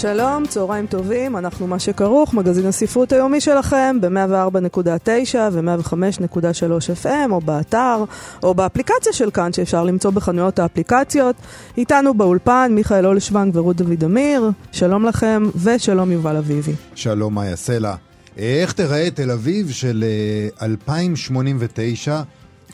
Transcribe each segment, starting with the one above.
שלום, צהריים טובים, אנחנו מה שכרוך, מגזין הספרות היומי שלכם ב-104.9 ו-105.3 FM, או באתר, או באפליקציה של כאן, שאפשר למצוא בחנויות האפליקציות. איתנו באולפן מיכאל אולשוונג ורות דוד אמיר, שלום לכם, ושלום יובל אביבי. שלום מאיה סלע. איך תראה תל אביב של 2089,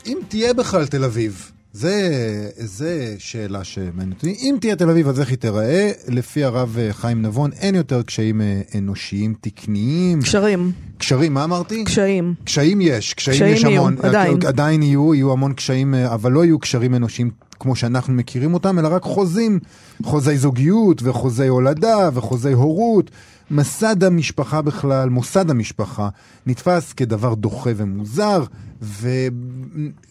אם תהיה בכלל תל אביב? זה, זה שאלה שמעניינת אותי. אם תהיה תל אביב, אז איך היא תיראה? לפי הרב חיים נבון, אין יותר קשיים אנושיים תקניים. קשרים. קשרים, מה אמרתי? קשיים. קשיים יש, קשיים, קשיים יש יהיו, המון. עדיין. עדיין יהיו, יהיו המון קשיים, אבל לא יהיו קשרים אנושיים כמו שאנחנו מכירים אותם, אלא רק חוזים. חוזי זוגיות וחוזי הולדה וחוזי הורות. מסד המשפחה בכלל, מוסד המשפחה, נתפס כדבר דוחה ומוזר,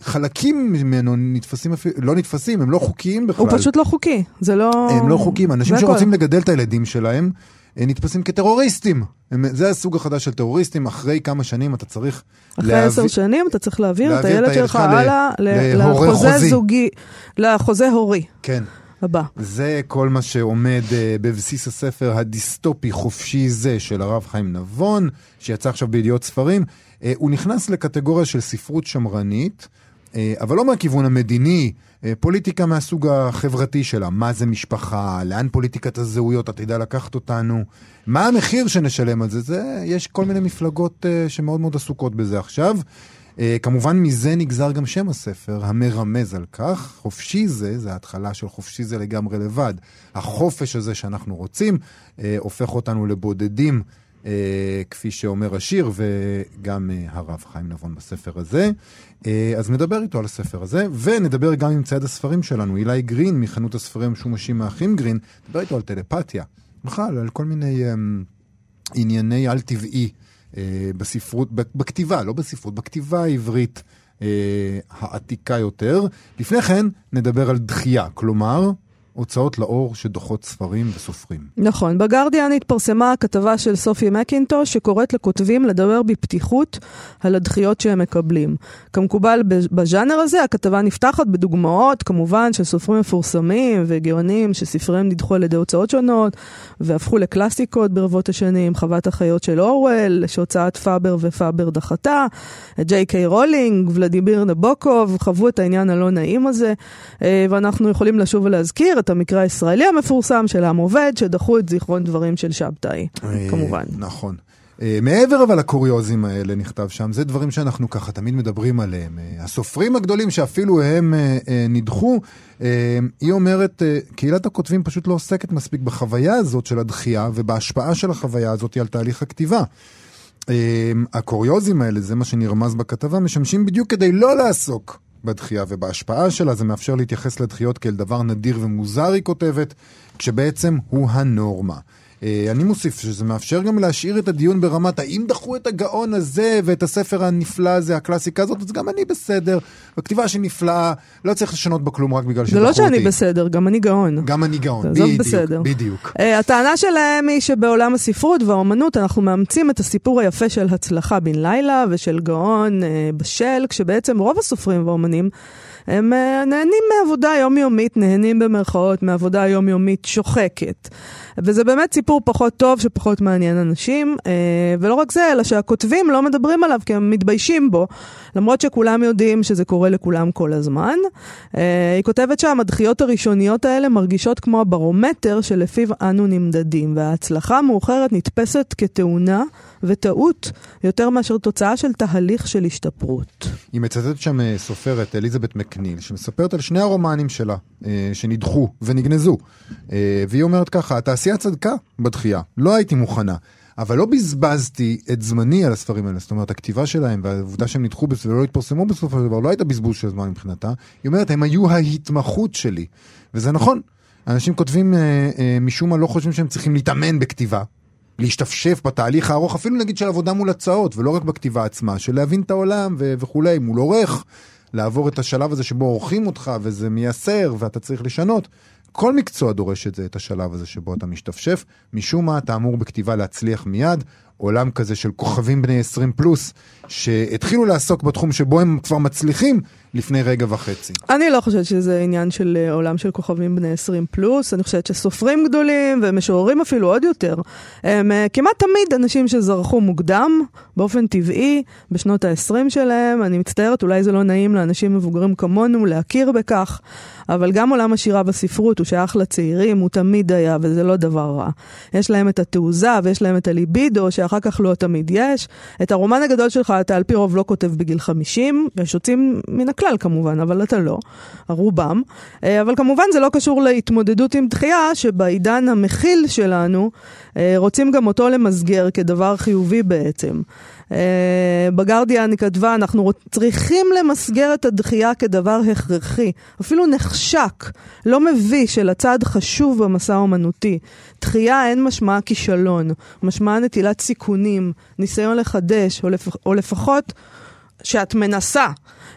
וחלקים ממנו נתפסים אפילו, לא נתפסים, הם לא חוקיים בכלל. הוא פשוט לא חוקי, זה לא... הם לא חוקיים, אנשים שרוצים הכל. לגדל את הילדים שלהם, נתפסים כטרוריסטים. הם, זה הסוג החדש של טרוריסטים, אחרי כמה שנים אתה צריך אחרי להביא- עשר שנים אתה צריך להעביר להעביר את הילד שלך הלאה לחוזה. זוגי, לחוזה הורי כן. הבא. זה כל מה שעומד uh, בבסיס הספר הדיסטופי חופשי זה של הרב חיים נבון, שיצא עכשיו בידיעות ספרים. Uh, הוא נכנס לקטגוריה של ספרות שמרנית, uh, אבל לא מהכיוון המדיני, פוליטיקה מהסוג החברתי שלה. מה זה משפחה, לאן פוליטיקת הזהויות עתידה לקחת אותנו, מה המחיר שנשלם על זה. זה יש כל מיני מפלגות שמאוד מאוד עסוקות בזה עכשיו. Uh, כמובן מזה נגזר גם שם הספר, המרמז על כך. חופשי זה, זה ההתחלה של חופשי זה לגמרי לבד. החופש הזה שאנחנו רוצים, uh, הופך אותנו לבודדים, uh, כפי שאומר השיר, וגם uh, הרב חיים נבון בספר הזה. Uh, אז נדבר איתו על הספר הזה, ונדבר גם עם צייד הספרים שלנו, אילי גרין מחנות הספרים המשומשים מהאחים גרין, נדבר איתו על טלפתיה, בכלל על כל מיני um, ענייני על-טבעי. אה, בספרות, בכתיבה, לא בספרות, בכתיבה העברית אה, העתיקה יותר. לפני כן נדבר על דחייה, כלומר, הוצאות לאור שדוחות ספרים וסופרים. נכון, בגרדיאן התפרסמה הכתבה של סופי מקינטוש שקוראת לכותבים לדבר בפתיחות על הדחיות שהם מקבלים. כמקובל בז'אנר הזה, הכתבה נפתחת בדוגמאות, כמובן, של סופרים מפורסמים וגאונים שספריהם נדחו על ידי הוצאות שונות והפכו לקלאסיקות ברבות השנים, חוות החיות של אורוול, שהוצאת פאבר ופאבר דחתה, ג'יי קיי רולינג, ולדימיר נבוקוב, חוו את העניין הלא נעים הזה, אה, ואנחנו יכולים לשוב ולהזכיר את המקרה הישראלי המפורסם של עם עובד, שדחו את זיכרון דברים של שבתאי, אה, כמובן. נכון. אה, מעבר אבל לקוריוזים האלה נכתב שם, זה דברים שאנחנו ככה תמיד מדברים עליהם. אה, הסופרים הגדולים שאפילו הם נדחו, היא אומרת, קהילת הכותבים פשוט לא עוסקת מספיק בחוויה הזאת של הדחייה ובהשפעה של החוויה הזאת על תהליך הכתיבה. הקוריוזים האלה, זה מה שנרמז בכתבה, משמשים בדיוק כדי לא לעסוק בדחייה ובהשפעה שלה, זה מאפשר להתייחס לדחיות כאל דבר נדיר ומוזר, היא כותבת, כשבעצם הוא הנורמה. אה, אני מוסיף שזה מאפשר גם להשאיר את הדיון ברמת האם דחו את הגאון הזה ואת הספר הנפלא הזה, הקלאסיקה הזאת, אז גם אני בסדר. הכתיבה שנפלאה, לא צריך לשנות בה כלום רק בגלל שדחו זה אותי. לא שאני בסדר, גם אני גאון. גם אני גאון, בדיוק, בסדר. בדיוק. Uh, הטענה שלהם היא שבעולם הספרות והאומנות אנחנו מאמצים את הסיפור היפה של הצלחה בן לילה ושל גאון uh, בשל, כשבעצם רוב הסופרים והאומנים הם uh, נהנים מעבודה יומיומית, נהנים במרכאות מעבודה יומיומית שוחקת. וזה באמת סיפור פחות טוב שפחות מעניין אנשים, uh, ולא רק זה, אלא שהכותבים לא מדברים עליו כי הם מתביישים בו, למרות שכולם יודעים שזה קורה לכולם כל הזמן. Uh, היא כותבת שהמדחיות הראשוניות האלה מרגישות כמו הברומטר שלפיו אנו נמדדים, וההצלחה המאוחרת נתפסת כתאונה וטעות יותר מאשר תוצאה של תהליך של השתפרות. היא מצטטת שם אה, סופרת, אליזבת מקניל, שמספרת על שני הרומנים שלה, אה, שנדחו ונגנזו. אה, והיא אומרת ככה, התעשייה צדקה בדחייה, לא הייתי מוכנה. אבל לא בזבזתי את זמני על הספרים האלה, זאת אומרת, הכתיבה שלהם והעובדה שהם נדחו ולא התפרסמו בסופו של דבר, לא הייתה בזבוז של זמן מבחינתה. היא אומרת, הם היו ההתמחות שלי. וזה נכון, אנשים כותבים, אה, אה, משום מה לא חושבים שהם צריכים להתאמן בכתיבה. להשתפשף בתהליך הארוך, אפילו נגיד של עבודה מול הצעות, ולא רק בכתיבה עצמה, של להבין את העולם ו- וכולי, מול עורך, לעבור את השלב הזה שבו עורכים אותך וזה מייסר ואתה צריך לשנות. כל מקצוע דורש את זה, את השלב הזה שבו אתה משתפשף. משום מה אתה אמור בכתיבה להצליח מיד. עולם כזה של כוכבים בני 20 פלוס, שהתחילו לעסוק בתחום שבו הם כבר מצליחים לפני רגע וחצי. אני לא חושבת שזה עניין של אה, עולם של כוכבים בני 20 פלוס, אני חושבת שסופרים גדולים ומשוררים אפילו עוד יותר, הם אה, כמעט תמיד אנשים שזרחו מוקדם, באופן טבעי, בשנות ה-20 שלהם. אני מצטערת, אולי זה לא נעים לאנשים מבוגרים כמונו להכיר בכך, אבל גם עולם השירה והספרות הוא שייך לצעירים, הוא תמיד היה, וזה לא דבר רע. יש להם את התעוזה ויש להם את הליבידו, שאחר כך לא תמיד יש. את הרומן הגדול שלך אתה על פי רוב לא כותב בגיל 50, יש יוצאים מן הכלל כמובן, אבל אתה לא, רובם. אה, אבל כמובן זה לא קשור להתמודדות עם דחייה, שבעידן המכיל שלנו, אה, רוצים גם אותו למסגר כדבר חיובי בעצם. אה, בגרדיאן היא כתבה, אנחנו צריכים למסגר את הדחייה כדבר הכרחי, אפילו נחשק, לא מביש, אלא צעד חשוב במסע האומנותי. דחייה אין משמעה כישלון, משמעה נטילת סיכונים, ניסיון לחדש, או, לפ... או לפחות שאת מנסה.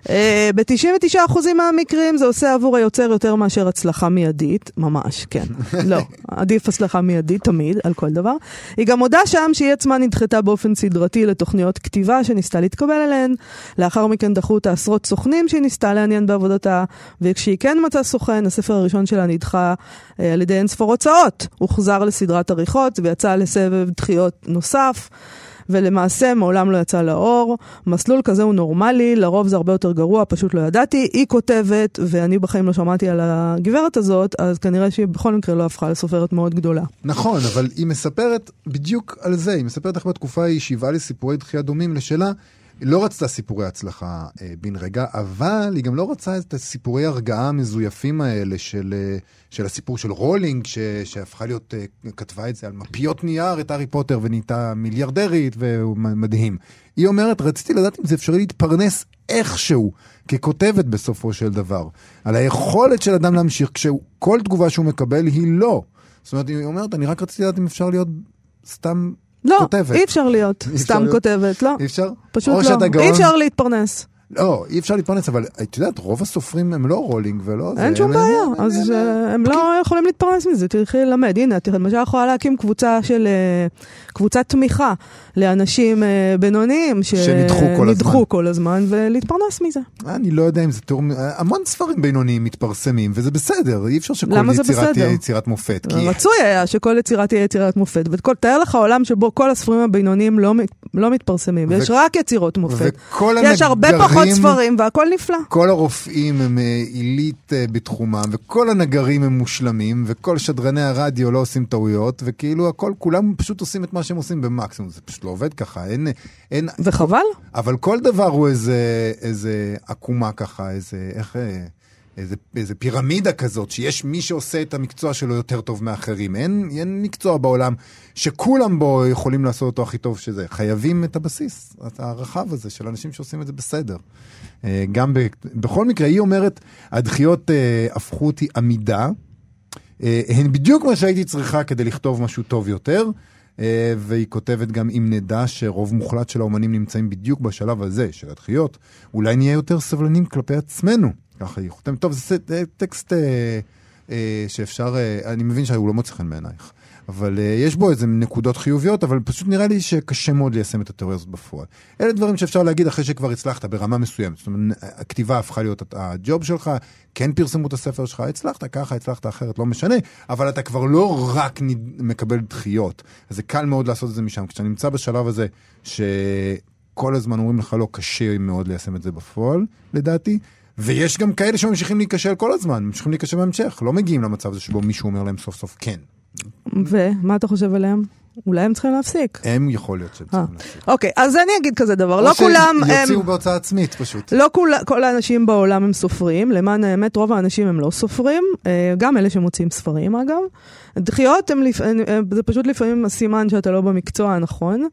Uh, ב-99% מהמקרים זה עושה עבור היוצר יותר מאשר הצלחה מיידית, ממש, כן. לא, עדיף הצלחה מיידית תמיד, על כל דבר. היא גם מודה שם שהיא עצמה נדחתה באופן סדרתי לתוכניות כתיבה שניסתה להתקבל אליהן. לאחר מכן דחו אותה עשרות סוכנים שהיא ניסתה לעניין בעבודתה, וכשהיא כן מצאה סוכן, הספר הראשון שלה נדחה uh, על ידי אין ספור הוצאות. הוחזר לסדרת עריכות ויצא לסבב דחיות נוסף. ולמעשה מעולם לא יצא לאור. מסלול כזה הוא נורמלי, לרוב זה הרבה יותר גרוע, פשוט לא ידעתי. היא כותבת, ואני בחיים לא שמעתי על הגברת הזאת, אז כנראה שהיא בכל מקרה לא הפכה לסופרת מאוד גדולה. נכון, אבל היא מספרת בדיוק על זה, היא מספרת איך בתקופה היא שיבה לסיפורי דחייה דומים לשלה. היא לא רצתה סיפורי הצלחה אה, בן רגע, אבל היא גם לא רצה את הסיפורי הרגעה המזויפים האלה של, אה, של הסיפור של רולינג, ש, שהפכה להיות, אה, כתבה את זה על מפיות נייר, את הארי פוטר, ונהייתה מיליארדרית, ומדהים. היא אומרת, רציתי לדעת אם זה אפשרי להתפרנס איכשהו, ככותבת בסופו של דבר, על היכולת של אדם להמשיך, כשכל תגובה שהוא מקבל היא לא. זאת אומרת, היא אומרת, אני רק רציתי לדעת אם אפשר להיות סתם לא, כותבת. אי אפשר להיות סתם להיות- כותבת, לא. אי אפשר? פשוט לא. אי אפשר להתפרנס. לא, אי אפשר להתפרנס, אבל את יודעת, רוב הסופרים הם לא רולינג ולא זה. אין שום הם- בעיה, הם- אז הם- אה, הם לא יכולים להתפרנס מזה, תלכי ללמד. הנה, את למשל יכולה להקים קבוצה של, אה, קבוצת תמיכה לאנשים אה, בינוניים, ש- שנדחו כל הזמן. כל הזמן, ולהתפרנס מזה. אני לא יודע אם זה תיאור, המון ספרים בינוניים מתפרסמים, וזה בסדר, אי אפשר שכל זה יצירה? תהיה יצירת מופת. כי רצוי היה שכל יצירה תהיה יצירת מופת, ותאר לך עולם שבו כל הספרים הבינוניים לא, מת- לא מתפרסמים, ו- רק יצירות מופת. וכל יש הרבה הנגרים- פחות ספרים והכל נפלא. כל הרופאים הם אה, עילית אה, בתחומם, וכל הנגרים הם מושלמים, וכל שדרני הרדיו לא עושים טעויות, וכאילו הכל, כולם פשוט עושים את מה שהם עושים במקסימום, זה פשוט לא עובד ככה, אין... אין וחבל. אבל כל דבר הוא איזה, איזה עקומה ככה, איזה, איך, אה, איזה, איזה פירמידה כזאת, שיש מי שעושה את המקצוע שלו יותר טוב מאחרים. אין, אין מקצוע בעולם שכולם בו יכולים לעשות אותו הכי טוב שזה. חייבים את הבסיס, את הרחב הזה של אנשים שעושים את זה בסדר. אה, גם ב, בכל מקרה, היא אומרת, הדחיות אה, הפכו אותי עמידה. אה, הן בדיוק מה שהייתי צריכה כדי לכתוב משהו טוב יותר. אה, והיא כותבת גם אם נדע שרוב מוחלט של האומנים נמצאים בדיוק בשלב הזה של הדחיות, אולי נהיה יותר סבלנים כלפי עצמנו. ככה היא חותמת. טוב, זה ס- אה, טקסט אה, אה, שאפשר, אה, אני מבין שהוא לא מוצא חן בעינייך. אבל uh, יש בו איזה נקודות חיוביות, אבל פשוט נראה לי שקשה מאוד ליישם את התיאוריה הזאת בפועל. אלה דברים שאפשר להגיד אחרי שכבר הצלחת ברמה מסוימת. זאת אומרת, הכתיבה הפכה להיות הג'וב שלך, כן פרסמו את הספר שלך, הצלחת ככה, הצלחת אחרת, לא משנה, אבל אתה כבר לא רק. מקבל דחיות. אז זה קל מאוד לעשות את זה משם. כשאתה נמצא בשלב הזה, שכל הזמן אומרים לך לא, קשה מאוד ליישם את זה בפועל, לדעתי. ויש גם כאלה שממשיכים להיכשל כל הזמן, ממשיכים להיכשל בהמשך, לא מגיעים למצב הזה שבו מישהו אומר להם סוף סוף כן. ומה אתה חושב עליהם? אולי הם צריכים להפסיק. הם יכול להיות שהם אה. צריכים להפסיק. אוקיי, אז אני אגיד כזה דבר, לא או כולם הם... שיוציאו בהוצאה עצמית פשוט. לא כל האנשים בעולם הם סופרים, למען האמת רוב האנשים הם לא סופרים, אה, גם אלה שמוציאים ספרים אגב. דחיות הם, לפ... הם, זה פשוט לפעמים הסימן שאתה לא במקצוע הנכון.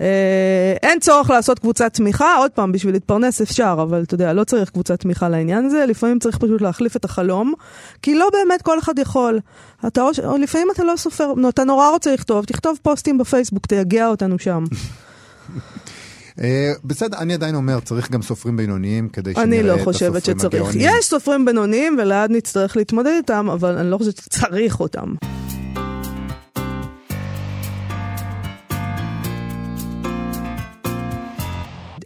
אה, אין צורך לעשות קבוצת תמיכה, עוד פעם, בשביל להתפרנס אפשר, אבל אתה יודע, לא צריך קבוצת תמיכה לעניין הזה, לפעמים צריך פשוט להחליף את החלום, כי לא באמת כל אחד יכול. אתה, או, לפעמים אתה לא סופר, אתה נורא רוצה לכתוב, תכתוב פוסטים בפייסבוק, תייגע אותנו שם. אה, בסדר, אני עדיין אומר, צריך גם סופרים בינוניים כדי שנראה את אני לא הסופרים חושבת שצריך. הגאונים. יש סופרים בינוניים ולעד נצטרך להתמודד איתם, אבל אני לא חושבת שצריך אותם.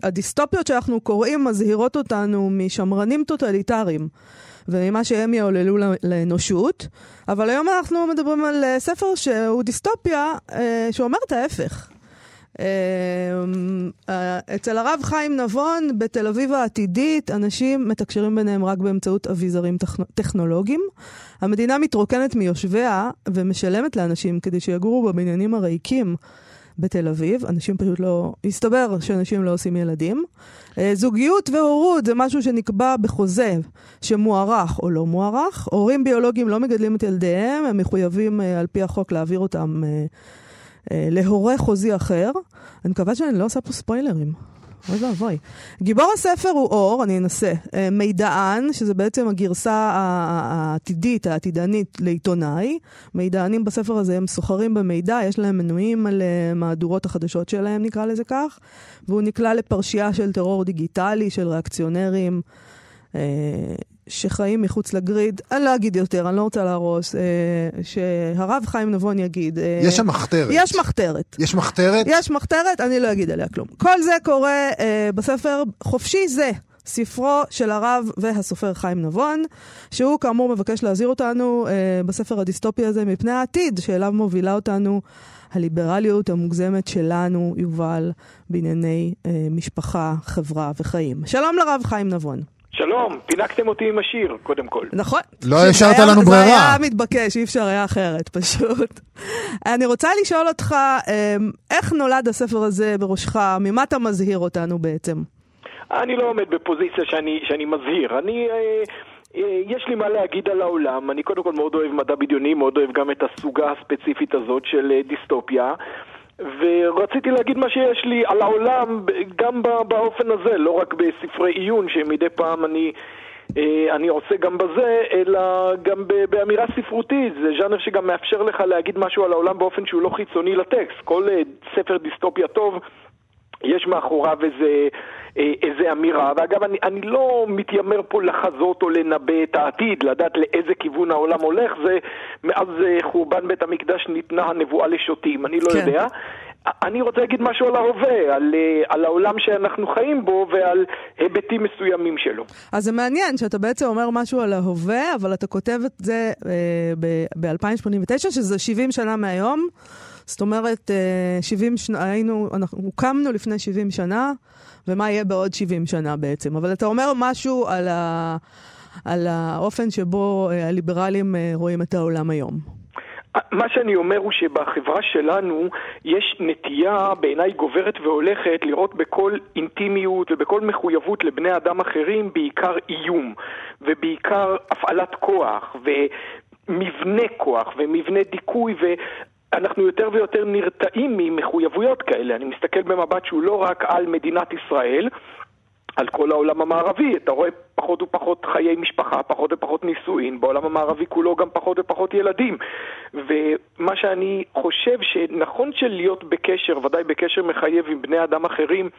הדיסטופיות שאנחנו קוראים מזהירות אותנו משמרנים טוטליטריים וממה שהם יעוללו לאנושות, אבל היום אנחנו מדברים על אה, ספר שהוא דיסטופיה אה, שאומר את ההפך. אה, אצל הרב חיים נבון בתל אביב העתידית, אנשים מתקשרים ביניהם רק באמצעות אביזרים טכ- טכנולוגיים. המדינה מתרוקנת מיושביה ומשלמת לאנשים כדי שיגורו בבניינים הריקים בתל אביב. אנשים פשוט לא... הסתבר שאנשים לא עושים ילדים. אה, זוגיות והורות זה משהו שנקבע בחוזה שמוארך או לא מוארך. הורים ביולוגיים לא מגדלים את ילדיהם, הם מחויבים אה, על פי החוק להעביר אותם אה, להורה חוזי אחר. אני מקווה שאני לא עושה פה ספוילרים. אוי ואבוי. גיבור הספר הוא אור, אני אנסה. אה, מידען, שזה בעצם הגרסה העתידית, העתידנית לעיתונאי. מידענים בספר הזה הם סוחרים במידע, יש להם מנויים על אה, מהדורות החדשות שלהם, נקרא לזה כך. והוא נקלע לפרשייה של טרור דיגיטלי, של ריאקציונרים. שחיים מחוץ לגריד, אני לא אגיד יותר, אני לא רוצה להרוס, אה, שהרב חיים נבון יגיד. אה, יש שם מחתרת. יש מחתרת. יש מחתרת? יש מחתרת, אני לא אגיד עליה כלום. כל זה קורה אה, בספר חופשי זה. ספרו של הרב והסופר חיים נבון, שהוא כאמור מבקש להזהיר אותנו אה, בספר הדיסטופי הזה מפני העתיד שאליו מובילה אותנו הליברליות המוגזמת שלנו, יובל, בענייני אה, משפחה, חברה וחיים. שלום לרב חיים נבון. שלום, פינקתם אותי עם השיר, קודם כל. נכון. לא השארת לנו זה ברירה. היה מתבקש, אי אפשר היה אחרת, פשוט. אני רוצה לשאול אותך, אמ, איך נולד הספר הזה בראשך? ממה אתה מזהיר אותנו בעצם? אני לא עומד בפוזיציה שאני, שאני מזהיר. אני, אה, אה, יש לי מה להגיד על העולם. אני קודם כל מאוד אוהב מדע בדיוני, מאוד אוהב גם את הסוגה הספציפית הזאת של אה, דיסטופיה. ורציתי להגיד מה שיש לי על העולם גם בא- באופן הזה, לא רק בספרי עיון שמדי פעם אני... אה, אני עושה גם בזה, אלא גם באמירה ספרותית. זה ז'אנר שגם מאפשר לך להגיד משהו על העולם באופן שהוא לא חיצוני לטקסט. כל אה, ספר דיסטופיה טוב יש מאחוריו איזה, אה, איזה אמירה, ואגב, אני, אני לא מתיימר פה לחזות או לנבא את העתיד, לדעת לאיזה כיוון העולם הולך, זה מאז אה, חורבן בית המקדש ניתנה הנבואה לשוטים, אני לא כן. יודע. אני רוצה להגיד משהו על ההווה, על, אה, על העולם שאנחנו חיים בו ועל היבטים מסוימים שלו. אז זה מעניין שאתה בעצם אומר משהו על ההווה, אבל אתה כותב את זה אה, ב-2089, שזה 70 שנה מהיום. זאת אומרת, אה, 70 שנה, היינו, אנחנו הוקמנו לפני 70 שנה, ומה יהיה בעוד 70 שנה בעצם. אבל אתה אומר משהו על, ה, על האופן שבו אה, הליברלים אה, רואים את העולם היום. מה שאני אומר הוא שבחברה שלנו יש נטייה בעיניי גוברת והולכת לראות בכל אינטימיות ובכל מחויבות לבני אדם אחרים בעיקר איום ובעיקר הפעלת כוח ומבנה כוח ומבנה דיכוי ו... אנחנו יותר ויותר נרתעים ממחויבויות כאלה. אני מסתכל במבט שהוא לא רק על מדינת ישראל, על כל העולם המערבי. אתה רואה פחות ופחות חיי משפחה, פחות ופחות נישואין, בעולם המערבי כולו גם פחות ופחות ילדים. ומה שאני חושב שנכון שלהיות בקשר, ודאי בקשר מחייב עם בני אדם אחרים,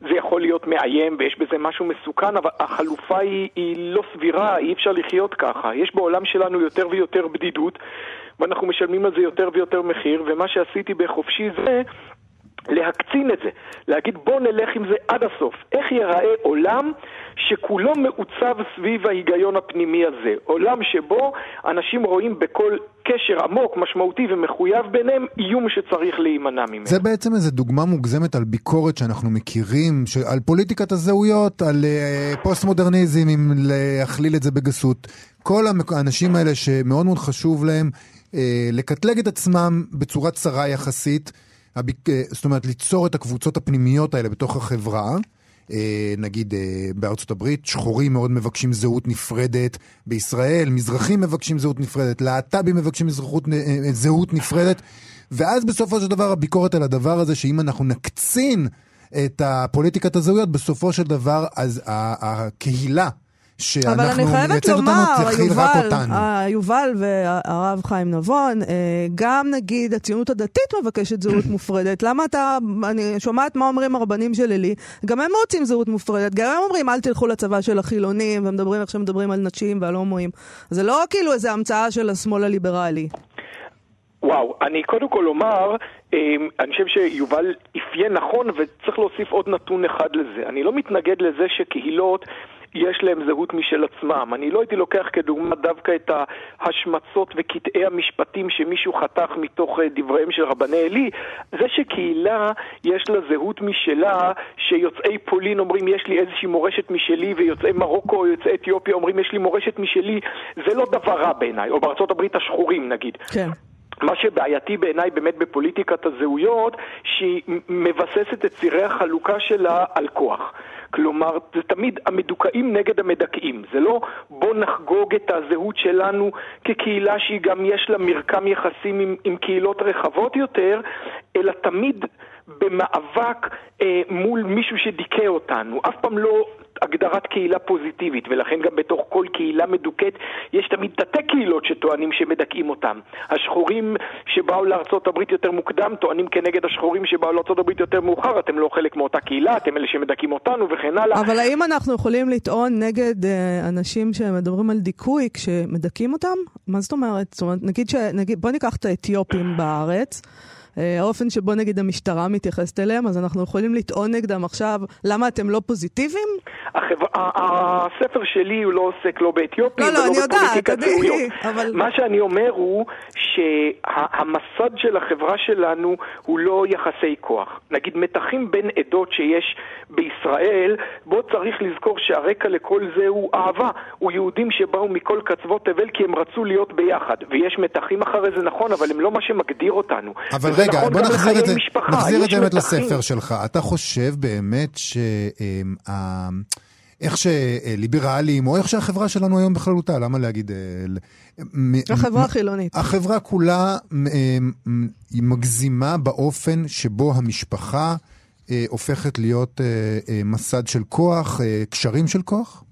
זה יכול להיות מאיים ויש בזה משהו מסוכן, אבל החלופה היא, היא לא סבירה, אי אפשר לחיות ככה. יש בעולם שלנו יותר ויותר בדידות, ואנחנו משלמים על זה יותר ויותר מחיר, ומה שעשיתי בחופשי זה... להקצין את זה, להגיד בוא נלך עם זה עד הסוף. איך ייראה עולם שכולו מעוצב סביב ההיגיון הפנימי הזה? עולם שבו אנשים רואים בכל קשר עמוק, משמעותי ומחויב ביניהם איום שצריך להימנע ממנו. זה בעצם איזו דוגמה מוגזמת על ביקורת שאנחנו מכירים. על פוליטיקת הזהויות, על uh, פוסט-מודרניזם, אם להכליל את זה בגסות. כל. האנשים האלה שמאוד מאוד חשוב להם לקטלג את עצמם בצורה צרה יחסית, uh, זאת אומרת ליצור את הקבוצות הפנימיות האלה בתוך החברה. אה, נגיד אה, בארצות הברית, שחורים מאוד מבקשים זהות נפרדת, בישראל מזרחים מבקשים זהות נפרדת, להט"בים מבקשים זהות, אה, זהות נפרדת, ואז בסופו של דבר הביקורת על הדבר הזה, שאם אנחנו נקצין את הפוליטיקת הזהויות, בסופו של דבר אז הקהילה שאנחנו אבל אני חייבת מייצגת אותנו, לומר, תכיל רק יובל, אותנו. יובל והרב חיים נבון, אה, גם נגיד הציונות הדתית מבקשת זהות מופרדת. למה אתה, אני שומעת מה אומרים הרבנים של עלי, גם הם רוצים זהות מופרדת, גם הם אומרים אל תלכו לצבא של החילונים, ומדברים איך שמדברים על נשים ועל הומואים. זה לא כאילו איזו המצאה של השמאל הליברלי. וואו, אני קודם כל אומר, אמ, אני חושב שיובל אפיין נכון וצריך להוסיף עוד נתון אחד לזה. אני לא מתנגד לזה שקהילות... יש להם זהות משל עצמם. אני לא הייתי לוקח כדוגמה דווקא את ההשמצות וקטעי המשפטים שמישהו חתך מתוך אה, דבריהם של רבני עלי. זה שקהילה יש לה זהות משלה, שיוצאי פולין אומרים יש לי איזושהי מורשת משלי, ויוצאי מרוקו או יוצאי אתיופיה אומרים יש לי מורשת משלי, זה לא דבר רע בעיניי, או בארצות הברית השחורים נגיד. כן. מה שבעייתי בעיניי באמת בפוליטיקת הזהויות, שהיא מבססת את צירי החלוקה שלה על כוח. כלומר, זה תמיד המדוכאים נגד המדכאים. זה לא בוא נחגוג את הזהות שלנו כקהילה שהיא גם יש לה מרקם יחסים עם, עם קהילות רחבות יותר, אלא תמיד במאבק אה, מול מישהו שדיכא אותנו. אף פעם לא הגדרת קהילה פוזיטיבית, ולכן גם בתוך כל קהילה מדוכאת יש תמיד תתי קהילות שטוענים שמדכאים אותם. השחורים שבאו לארצות הברית יותר מוקדם טוענים כנגד השחורים שבאו לארצות הברית יותר מאוחר, אתם לא חלק מאותה קהילה, אתם אלה שמדכאים אותנו וכן הלאה. אבל האם אנחנו יכולים לטעון נגד אה, אנשים שמדברים על דיכוי כשמדכאים אותם? מה זאת אומרת? זאת אומרת, נגיד ש... נגיד, בוא ניקח את האתיופים בארץ. אה, האופן שבו נגיד המשטרה מתייחסת אליהם, אז אנחנו יכולים לטעון נגדם עכשיו, למה אתם לא פוזיטיביים? הספר שלי הוא לא עוסק לא באתיופים לא, לא, ולא אני יודעת, בפוליטיקת אני- זהויות. אבל- מה שאני אומר הוא שהמסד של החברה שלנו הוא לא יחסי כוח. נגיד מתחים בין עדות שיש בישראל, בו צריך לזכור שהרקע לכל זה הוא אהבה. הוא יהודים שבאו מכל קצוות תבל כי הם רצו להיות ביחד. ויש מתחים אחרי זה נכון, אבל הם לא מה שמגדיר אותנו. אבל וזה רגע, נכון בוא נחזיר את זה, משפחה. נחזיר את באמת. לספר שלך. אתה חושב באמת ש... אמ, ה- איך שליברלים, או איך שהחברה שלנו היום בכללותה, למה להגיד... אה, החברה החילונית. החברה כולה היא מגזימה באופן שבו המשפחה אה, הופכת להיות אה, אה, מסד של כוח, אה, קשרים של כוח?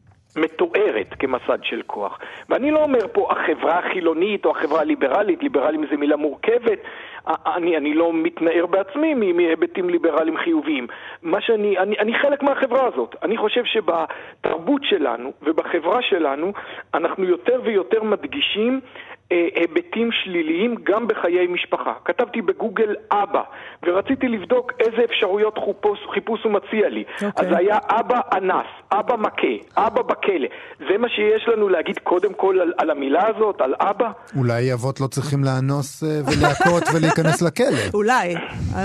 מתוארת כמסד של כוח. ואני לא אומר פה החברה החילונית או החברה הליברלית, ליברלים זה מילה מורכבת, אני, אני לא מתנער בעצמי מהיבטים ליברליים חיוביים. מה שאני, אני, אני חלק מהחברה הזאת. אני חושב שבתרבות שלנו ובחברה שלנו אנחנו יותר ויותר מדגישים היבטים שליליים גם בחיי משפחה. כתבתי בגוגל אבא, ורציתי לבדוק איזה אפשרויות חיפוש, חיפוש הוא מציע לי. אוקיי. אז היה אבא אנס, אבא מכה, אבא בכלא. זה מה שיש לנו להגיד קודם כל על, על המילה הזאת, על אבא? אולי אבות לא צריכים לאנוס אה, ולהכות ולהיכנס לכלא. אולי,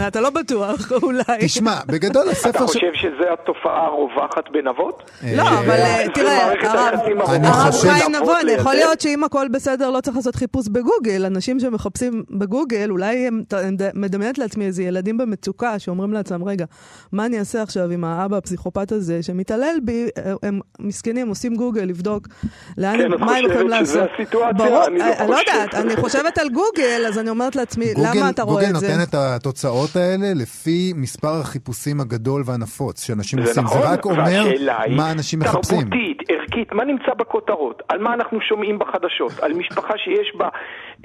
אתה לא בטוח, אולי. תשמע, בגדול אתה הספר ש... חושב שזו התופעה הרווחת בין אבות? לא, אבל אה, תראה, הרב חיים נבון, לזה? יכול להיות שאם הכל בסדר לא צריך לעשות חיפוש בגוגל. אנשים שמחפשים בגוגל, אולי הם, מדמיינת לעצמי איזה ילדים במצוקה שאומרים לעצמם, רגע, מה אני אעשה עכשיו עם האבא הפסיכופת הזה שמתעלל בי, הם מסכנים, עושים גוגל לבדוק לאן, כן, הם- את מה הם יכולים חושבת שזה לעשות. הסיטואציה? ברור, אני לא אה, לא. יודעת, אני חושבת על גוגל, אז אני אומרת לעצמי, למה אתה רואה גוגל את זה? נותן את התוצאות האלה לפי מספר החיפושים הגדול והנפוץ שאנשים זה עושים. נכון, זה רק אומר מה אנשים מחפשים. תרבותית, ערכית, מה נמצא בכותרות? על מה אנחנו שומעים בחדשות? על משפחה שיש בה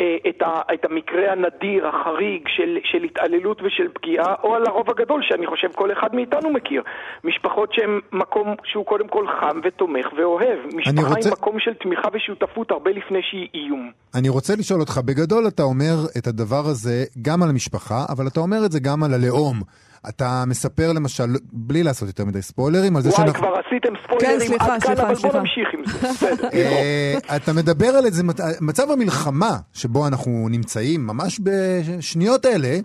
אה, את, ה, את המקרה הנדיר, החריג של, של התעללות ושל פגיעה, או על הרוב הגדול שאני חושב כל אחד מאיתנו מכיר. משפחות שהן מקום שהוא קודם כל חם ותומך ואוהב. משפחה רוצה- עם מקום של תמיכה ושותפות הרבה לפני שהיא איום. אני רוצה לשאול אותך, בגדול אתה אומר את הדבר הזה גם על המשפחה, אבל אתה אומר את זה גם על הלאום. אתה מספר למשל, בלי לעשות יותר מדי ספוילרים, על זה וואי, שאנחנו... כבר עשיתם ספוילרים כן, סליחה, עד כאן, סליחה, אבל סליחה. בוא נמשיך עם זה. בסדר. אה, אתה מדבר על איזה מצב המלחמה שבו אנחנו נמצאים, ממש בשניות אלה,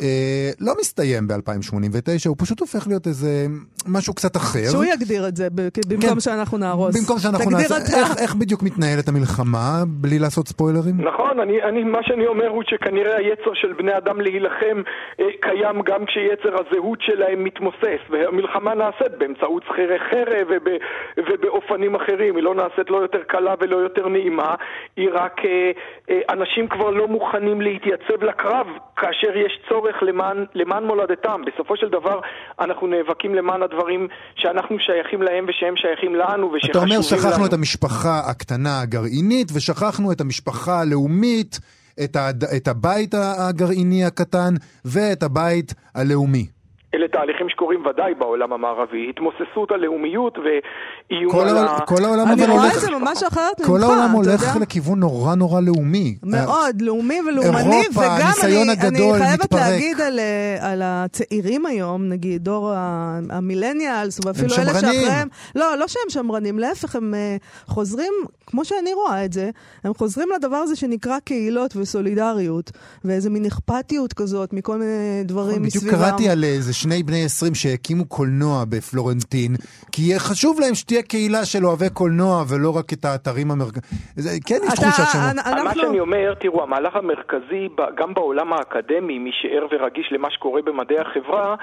אה, לא מסתיים ב-2089, הוא פשוט הופך להיות איזה משהו קצת אחר. שהוא יגדיר את זה במקום כן. שאנחנו נהרוס. במקום שאנחנו נעשה, אתה. איך, איך בדיוק מתנהלת המלחמה, בלי לעשות ספוילרים? נכון, אני, אני, מה שאני אומר הוא שכנראה היצר של בני אדם להילחם אה, קיים גם כשיצר הזהות שלהם מתמוסס, והמלחמה נעשית באמצעות שכירי חרב וב, ובאופנים אחרים, היא לא נעשית לא יותר קלה ולא יותר נעימה, היא רק, אה, אה, אנשים כבר לא מוכנים להתייצב לקרב כאשר יש צורך למען, למען מולדתם. בסופו של דבר אנחנו נאבקים למען הדברים שאנחנו שייכים להם ושהם שייכים לנו אתה ושחשובים לנו. אומר, שכחנו את המשפחה הקטנה הגרעינית, ושכחנו את המשפחה הלאומית, את, הד... את הבית הגרעיני הקטן, ואת הבית הלאומי. אלה תהליכים שקורים ודאי בעולם המערבי, התמוססות הלאומיות ואיום כל, על ה... כל העולם אני אבל רואה הולך... את זה ממש אחרת ממך, כל העולם אתה הולך יודע? לכיוון נורא נורא לאומי. מאוד, לאומי ולאומני, אירופה, וגם אני, הגדול אני חייבת מתפרק. להגיד על, אה, על הצעירים היום, נגיד דור ה- המילניאלס, ואפילו אלה. שאחריהם, לא, לא שהם שמרנים, להפך, הם אה, חוזרים, כמו שאני רואה את זה, הם חוזרים לדבר הזה שנקרא קהילות וסולידריות, ואיזה מין אכפתיות כזאת מכל מיני דברים נכון, בדיוק מסביבם. קראתי על איזה שני בני 20 שהקימו קולנוע בפלורנטין, כי יהיה חשוב להם שתהיה קהילה של אוהבי קולנוע ולא רק את האתרים המרכזיים. כן יש תחושה שם. מה. שאני אומר, תראו, המהלך המרכזי, גם בעולם האקדמי, מי שער ורגיש למה שקורה במדעי החברה,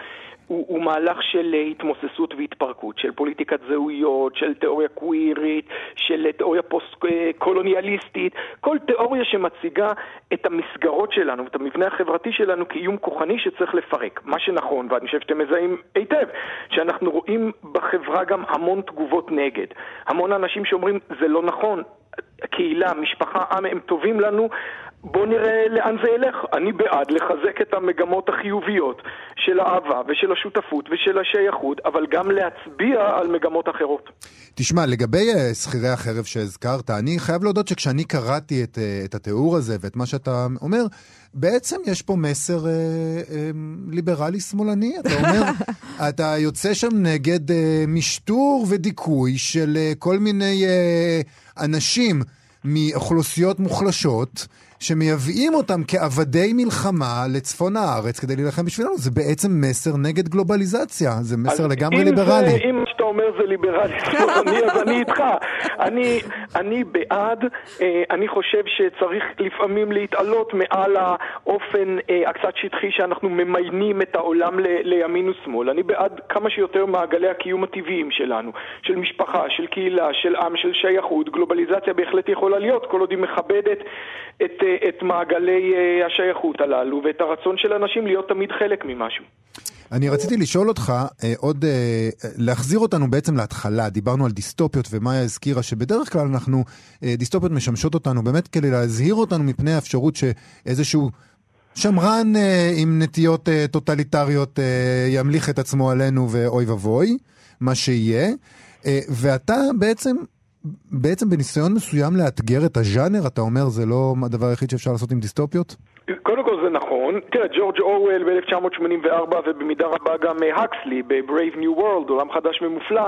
הוא, הוא מהלך של אה, התמוססות והתפרקות, של פוליטיקת זהויות, של תיאוריה קווירית, של אה, תיאוריה פוסט-קולוניאליסטית, כל תיאוריה שמציגה את המסגרות שלנו, את המבנה החברתי שלנו כאיום כוחני שצריך לפרק. מה שנכון, ואני חושב שאתם מזהים היטב, שאנחנו רואים בחברה גם המון תגובות נגד. המון אנשים שאומרים, זה לא נכון, קהילה, משפחה, עם, הם טובים לנו, בואו נראה לאן זה ילך. אני בעד לחזק את המגמות החיוביות של האהבה ושל השותפות ושל השייכות, אבל גם להצביע על מגמות אחרות. תשמע, לגבי אה, שכירי החרב שהזכרת, אני חייב להודות שכשאני קראתי את, אה, את התיאור הזה ואת מה שאתה אומר, בעצם יש פה מסר אה, אה, ליברלי-שמאלני. אתה אומר, אתה יוצא שם נגד אה, משטור ודיכוי של אה, כל מיני אה, אנשים מאוכלוסיות מוחלשות. שמייבאים אותם כעבדי מלחמה לצפון הארץ כדי להילחם בשבילנו, זה בעצם מסר נגד גלובליזציה, זה מסר לגמרי ליברלי. זה, אם מה שאתה אומר זה ליברלי שמאלני, אז אני איתך. אני, אני בעד, אה, אני חושב שצריך לפעמים להתעלות מעל האופן אה, הקצת שטחי שאנחנו ממיינים את העולם ל, לימין ושמאל. אני בעד כמה שיותר מעגלי הקיום הטבעיים שלנו, של משפחה, של קהילה, של עם, של שייכות. גלובליזציה בהחלט יכולה להיות, כל עוד היא מכבדת את, אה, את מעגלי השייכות הללו ואת הרצון של אנשים להיות תמיד חלק ממשהו. אני רציתי לשאול אותך, אה, עוד, אה, להחזיר אותנו בעצם להתחלה, דיברנו על דיסטופיות ומאיה הזכירה שבדרך כלל אנחנו, אה, דיסטופיות משמשות אותנו באמת כדי להזהיר אותנו מפני האפשרות שאיזשהו שמרן עם נטיות טוטליטריות ימליך את עצמו עלינו ואוי ואבוי, מה שיהיה, ואתה בעצם... בעצם בניסיון מסוים לאתגר את הז'אנר, אתה אומר זה לא הדבר היחיד שאפשר לעשות עם דיסטופיות? קודם כל. תראה, ג'ורג' אורוול ב-1984 ובמידה רבה גם אה, הקסלי ב-Brave New World, עולם חדש ומופלא,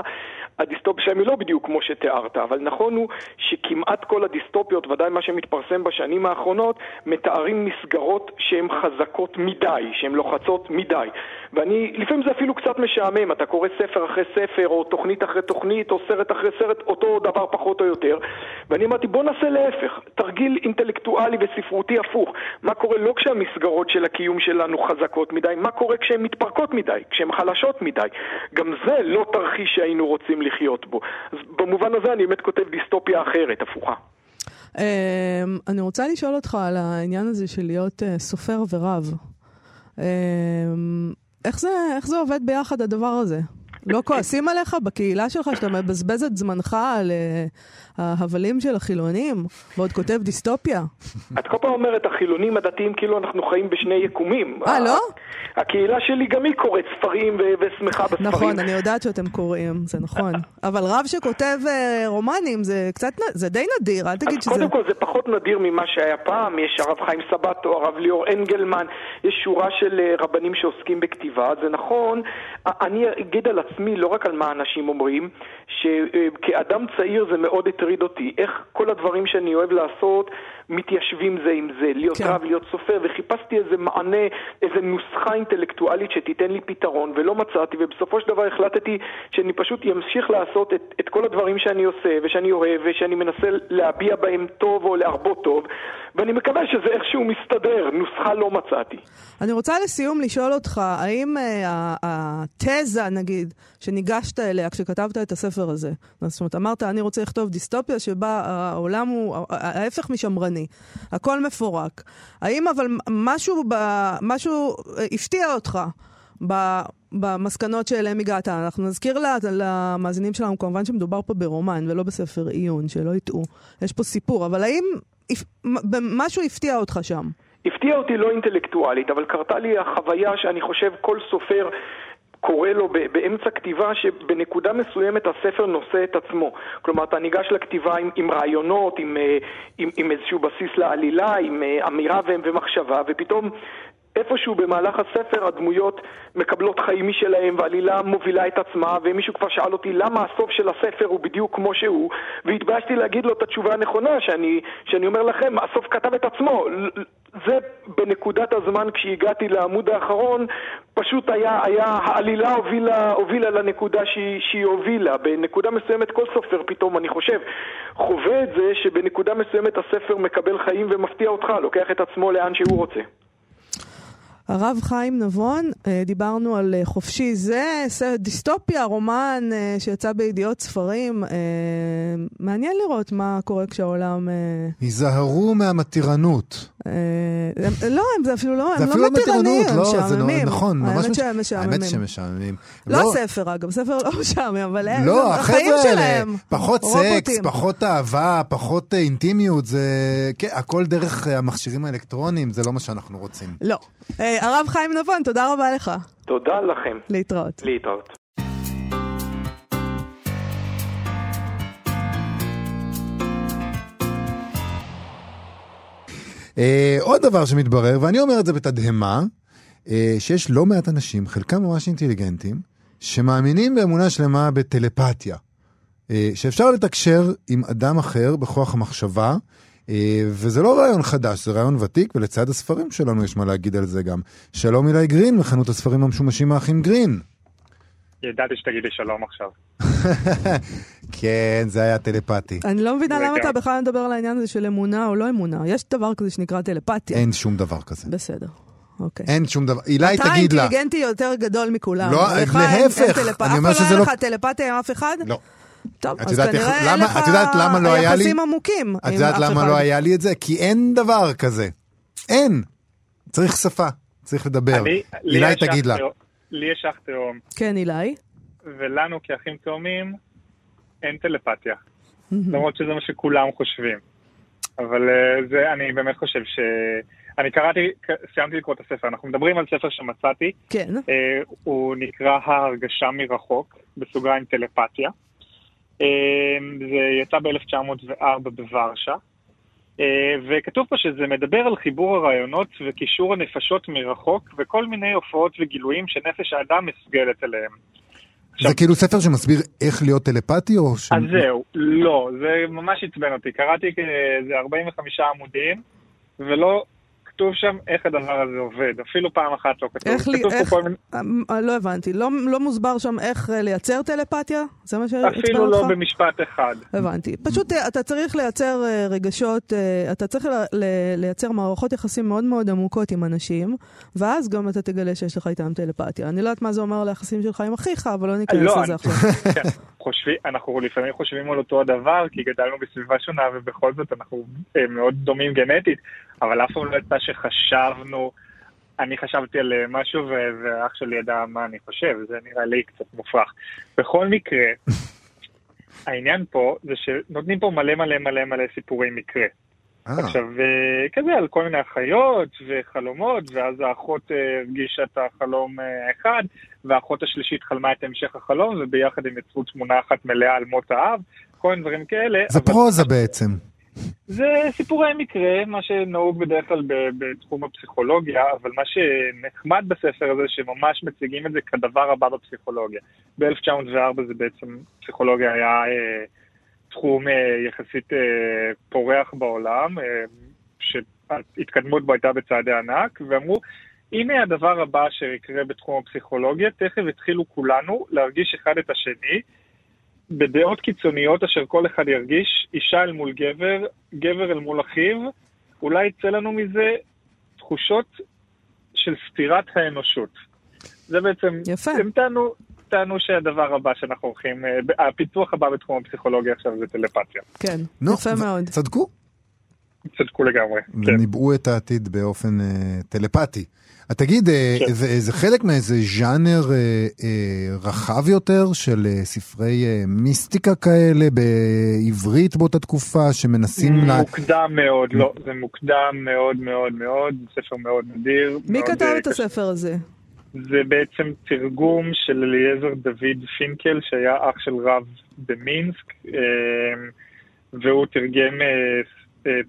הדיסטופיה שלהם היא לא בדיוק כמו שתיארת, אבל נכון הוא שכמעט כל הדיסטופיות, ודאי מה שמתפרסם בשנים האחרונות, מתארים מסגרות שהן חזקות מדי, שהן לוחצות מדי. ואני, לפעמים זה אפילו קצת משעמם, אתה קורא ספר אחרי ספר, או תוכנית אחרי תוכנית, או סרט אחרי סרט, אותו דבר פחות או יותר. ואני אמרתי, בוא נעשה להפך, תרגיל אינטלקטואלי וספרותי הפוך. מה קורה לא כשהמסגרות של הקיום שלנו חזקות מדי, מה קורה כשהן מתפרקות מדי, כשהן חלשות מדי. גם זה לא תרחיש שהיינו רוצים לחיות בו. אז במובן הזה אני באמת כותב דיסטופיה אחרת, הפוכה. אמ, אני רוצה לשאול אותך על העניין הזה של להיות אה, סופר ורב. אמ, איך זה, איך זה עובד ביחד הדבר הזה? לא כועסים עליך בקהילה שלך שאתה מבזבז את זמנך על אה, ההבלים של החילונים, ועוד כותב דיסטופיה? את כל פעם אומרת, החילונים הדתיים כאילו אנחנו חיים בשני יקומים. אה, לא? הקהילה שלי גם היא קוראת ספרים ושמחה בספרים. נכון, אני יודעת שאתם קוראים, זה נכון. אבל רב שכותב אה, רומנים זה קצת, זה די נדיר, אל תגיד אז שזה... קודם כל זה פחות נדיר ממה שהיה פעם, יש הרב חיים סבטו, הרב ליאור אנגלמן, יש שורה של אה, רבנים שעוסקים בכתיבה, זה נכון, אני אגיד על עצמי, לא רק על מה אנשים אומרים, שכאדם צעיר זה מאוד הטריד אותי, איך כל הדברים שאני אוהב לעשות מתיישבים זה עם זה, להיות כן. רב, להיות סופר, וחיפשתי איזה מענה, איזה נוסחה אינטלקטואלית שתיתן לי פתרון, ולא מצאתי, ובסופו של דבר החלטתי שאני פשוט אמשיך לעשות את, את כל הדברים שאני עושה, ושאני אוהב, ושאני מנסה להביע בהם טוב או להרבות טוב, ואני מקווה שזה איכשהו מסתדר, נוסחה לא מצאתי. אני רוצה לסיום לשאול אותך, האם אה, התזה, נגיד, שניגשת אליה כשכתבת את הספר הזה, זאת אומרת, אמרת, אני רוצה לכתוב דיסטופיה שבה העולם הוא ההפך משמרני, הכל מפורק. האם אבל משהו, ב, משהו הפתיע אותך? ב- במסקנות שאליהם הגעת. אנחנו נזכיר למאזינים שלנו, כמובן שמדובר פה ברומן ולא בספר עיון, שלא יטעו. יש פה סיפור, אבל האם משהו הפתיע אותך שם? הפתיע אותי לא אינטלקטואלית, אבל קרתה לי החוויה שאני חושב כל סופר קורא לו באמצע כתיבה שבנקודה מסוימת הספר נושא את עצמו. כלומר, אתה ניגש לכתיבה עם, עם רעיונות, עם, אה, עם, עם איזשהו בסיס לעלילה, עם אה, אמירה ומחשבה, ופתאום איפשהו במהלך הספר הדמויות מקבלות חיים משלהם והעלילה מובילה את עצמה ומישהו כבר שאל אותי למה הסוף של הספר הוא בדיוק כמו שהוא? והתביישתי להגיד לו את התשובה הנכונה שאני, שאני אומר לכם, הסוף כתב את עצמו. זה בנקודת הזמן כשהגעתי לעמוד האחרון פשוט היה, היה העלילה הובילה, הובילה לנקודה שהיא, שהיא הובילה. בנקודה מסוימת כל סופר פתאום אני חושב חווה את זה שבנקודה מסוימת הספר מקבל חיים ומפתיע אותך, לוקח את עצמו לאן שהוא רוצה הרב חיים נבון, אה, דיברנו על אה, חופשי זה, דיסטופיה, רומן אה, שיצא בידיעות ספרים. מעניין לראות מה קורה כשהעולם... היזהרו מהמתירנות. אה, הם- לא, הם זה אפילו לא, הם לא לא הם לא, זה משעממים. נכון, ממש האמת מש- שהם האמת משעממים. שהם משעממים. לא הספר אגב, ספר לא משעמם, אבל הם, לא, החיים שלהם. פחות סקס. פחות אהבה, פחות אה, אינטימיות, זה... כן, הכל דרך אה, המכשירים האלקטרוניים, זה לא מה שאנחנו רוצים. לא. הרב חיים נבון, תודה רבה לך. תודה לכם, להתראות. להתראות אה, עוד דבר שמתברר, ואני אומר את זה בתדהמה, אה, שיש לא מעט אנשים, חלקם ממש אינטליגנטים, שמאמינים באמונה שלמה בטלפתיה. אה, שאפשר לתקשר עם אדם אחר בכוח המחשבה, אה, וזה לא רעיון חדש, זה רעיון ותיק, ולצד הספרים שלנו יש מה להגיד על זה גם. שלום אילי גרין, מחנות הספרים המשומשים האחים גרין. ידעתי שתגידי שלום עכשיו. כן, זה היה טלפתי. אני לא מבינה. למה אתה בכלל מדבר על העניין הזה של אמונה או לא אמונה. יש דבר כזה שנקרא טלפתיה. אין שום דבר כזה. בסדר, אוקיי. אין שום דבר. אילי, אתה תגיד לה. אינטליגנטי יותר גדול מכולם. לא, לך אין- להפך, אני אומר אף שזה לא לא- היה לך טלפתיה עם אף אחד? לא. טוב, את אז כנראה אין למה- לך את יודעת למה לא היה לי? יחסים עמוקים את יודעת אף למה אחד. לא היה לי את זה? כי אין דבר כזה. אין. צריך שפה, צריך לדבר. אילי, תגיד לה. לי יש אח תאום, כן, אילי. ולנו כאחים תאומים אין טלפתיה. למרות שזה מה שכולם חושבים. אבל אה, זה, אני באמת חושב ש... אני קראתי, סיימתי לקרוא את הספר, אנחנו מדברים על ספר שמצאתי, כן. אה, הוא נקרא ההרגשה מרחוק, בסוגריים טלפתיה. אה, זה יצא ב-1904 בוורשה, וכתוב פה שזה מדבר על חיבור הרעיונות וקישור הנפשות מרחוק, וכל מיני הופעות וגילויים שנפש האדם מסוגלת אליהם. זה כאילו ספר שמסביר איך להיות טלפתי או ש... אז זהו, לא, זה ממש עצבן אותי. קראתי איזה 45 עמודים, ולא כתוב שם איך הדבר הזה עובד. אפילו פעם אחת לא כתוב. איך לי- כתוב פה איך- כל. אה, לא הבנתי. לא לא מוסבר שם איך אה, לייצר טלפתיה? זה מה שעצבן אותך? אפילו לא במשפט אחד. הבנתי. פשוט אה, אתה צריך לייצר רגשות, אתה צריך לייצר מערכות יחסים מאוד מאוד עמוקות עם אנשים, ואז גם אתה תגלה שיש לך איתם טלפתיה. אני לא יודעת מה זה אומר ליחסים שלך עם אחיך, אבל לא ניכנס לא, לזה עכשיו. כן, חושבים, אנחנו לפעמים חושבים על אותו הדבר, כי גדלנו בסביבה שונה, ובכל זאת אנחנו מאוד דומים גנטית, אבל אף פעם לא יצא שחשבנו, אני חשבתי על אה, משהו, ואח שלי ידע מה אני חושב, זה נראה לי קצת מופרך. בכל מקרה, העניין פה זה שנותנים פה מלא מלא מלא מלא סיפורי מקרה. אה, עכשיו, אה, כזה על כל מיני אחיות וחלומות, ואז האחות הרגישה את החלום האחד, והאחות השלישית חלמה את המשך החלום, וביחד הם יצרו תמונה אחת מלאה על מות האב, כל מיני דברים כאלה. זה אבל- פרוזה בעצם. זה סיפורי מקרה, מה שנהוג בדרך כלל בתחום הפסיכולוגיה, אבל מה שנחמד בספר הזה, שממש מציגים את זה כדבר הבא בפסיכולוגיה. ב-1904 זה בעצם, פסיכולוגיה היה אה, תחום אה, יחסית אה, פורח בעולם, אה, שההתקדמות בו הייתה בצעדי ענק, ואמרו, הנה הדבר הבא שיקרה בתחום הפסיכולוגיה, תכף התחילו כולנו להרגיש אחד את השני, בדעות קיצוניות אשר כל אחד ירגיש, אישה אל מול גבר, גבר אל מול אחיו, אולי יצא לנו מזה תחושות של סתירת האנושות. זה בעצם, יפה. הם טענו, טענו שהדבר הבא שאנחנו הולכים, אה, הפיתוח הבא בתחום הפסיכולוגיה עכשיו זה טלפתיה. כן, נו, יפה ו- מאוד. צדקו, צדקו לגמרי. כן. וניבאו את העתיד באופן אה, טלפתי. אה, תגיד, אה, כן. זה, זה חלק מאיזה ז'אנר אה, אה, רחב יותר של אה, ספרי אה, מיסטיקה כאלה בעברית באותה תקופה, שמנסים. מוקדם מאוד, לא, זה מוקדם מאוד מאוד מאוד, ספר מאוד נדיר. מי מאוד, כתב אה, את הספר הזה? זה בעצם תרגום של אליעזר דוד פינקל, שהיה אח של רב במינסק, אה, והוא תרגם אה, אה,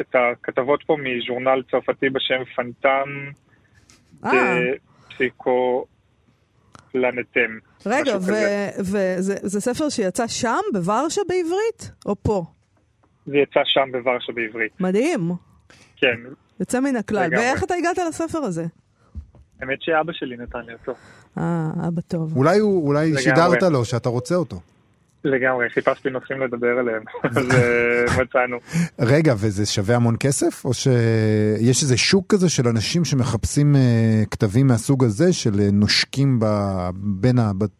את הכתבות פה מז'ורנל צרפתי בשם פנטם אה, פסיקו פלנטם. רגע. וזה ספר שיצא שם, בוורשה בעברית? או פה? זה יצא שם בוורשה בעברית. מדהים. כן, יוצא מן הכלל. ואיך אתה הגעת לספר הזה? האמת שאבא שלי נתן לי אותו. אה, אבא טוב. אולי, הוא, אולי. שידרת לו שאתה רוצה אותו. לגמרי, חיפשתי נושאים לדבר עליהם, אז אה, מצאנו. רגע, וזה שווה המון כסף? או שיש איזה שוק כזה של אנשים שמחפשים אה, כתבים מהסוג הזה, של אה, נושקים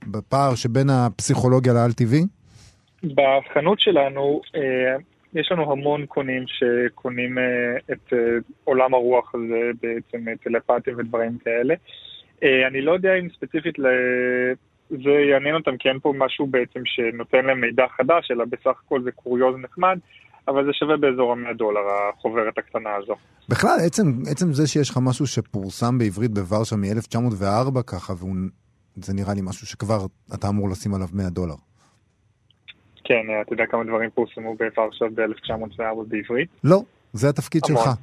בפער שבין הפסיכולוגיה לעל-טבעי? בחנות שלנו יש לנו המון קונים שקונים את עולם הרוח הזה, בעצם טלפתים ודברים כאלה. אני לא יודע אם ספציפית ל- זה יעניין אותם, כי אין פה משהו בעצם שנותן להם מידע חדש, אלא בסך הכל זה קוריוז נחמד, אבל זה שווה באזור ה-100 דולר, החוברת הקטנה הזו. בכלל, עצם, עצם זה שיש לך משהו שפורסם בעברית בוורשה מ-1904 ככה, וזה נראה לי משהו שכבר אתה אמור לשים עליו 100 דולר. כן, אתה יודע כמה דברים פורסמו בוורשה ב-1904 בעברית? לא, זה התפקיד המון. שלך.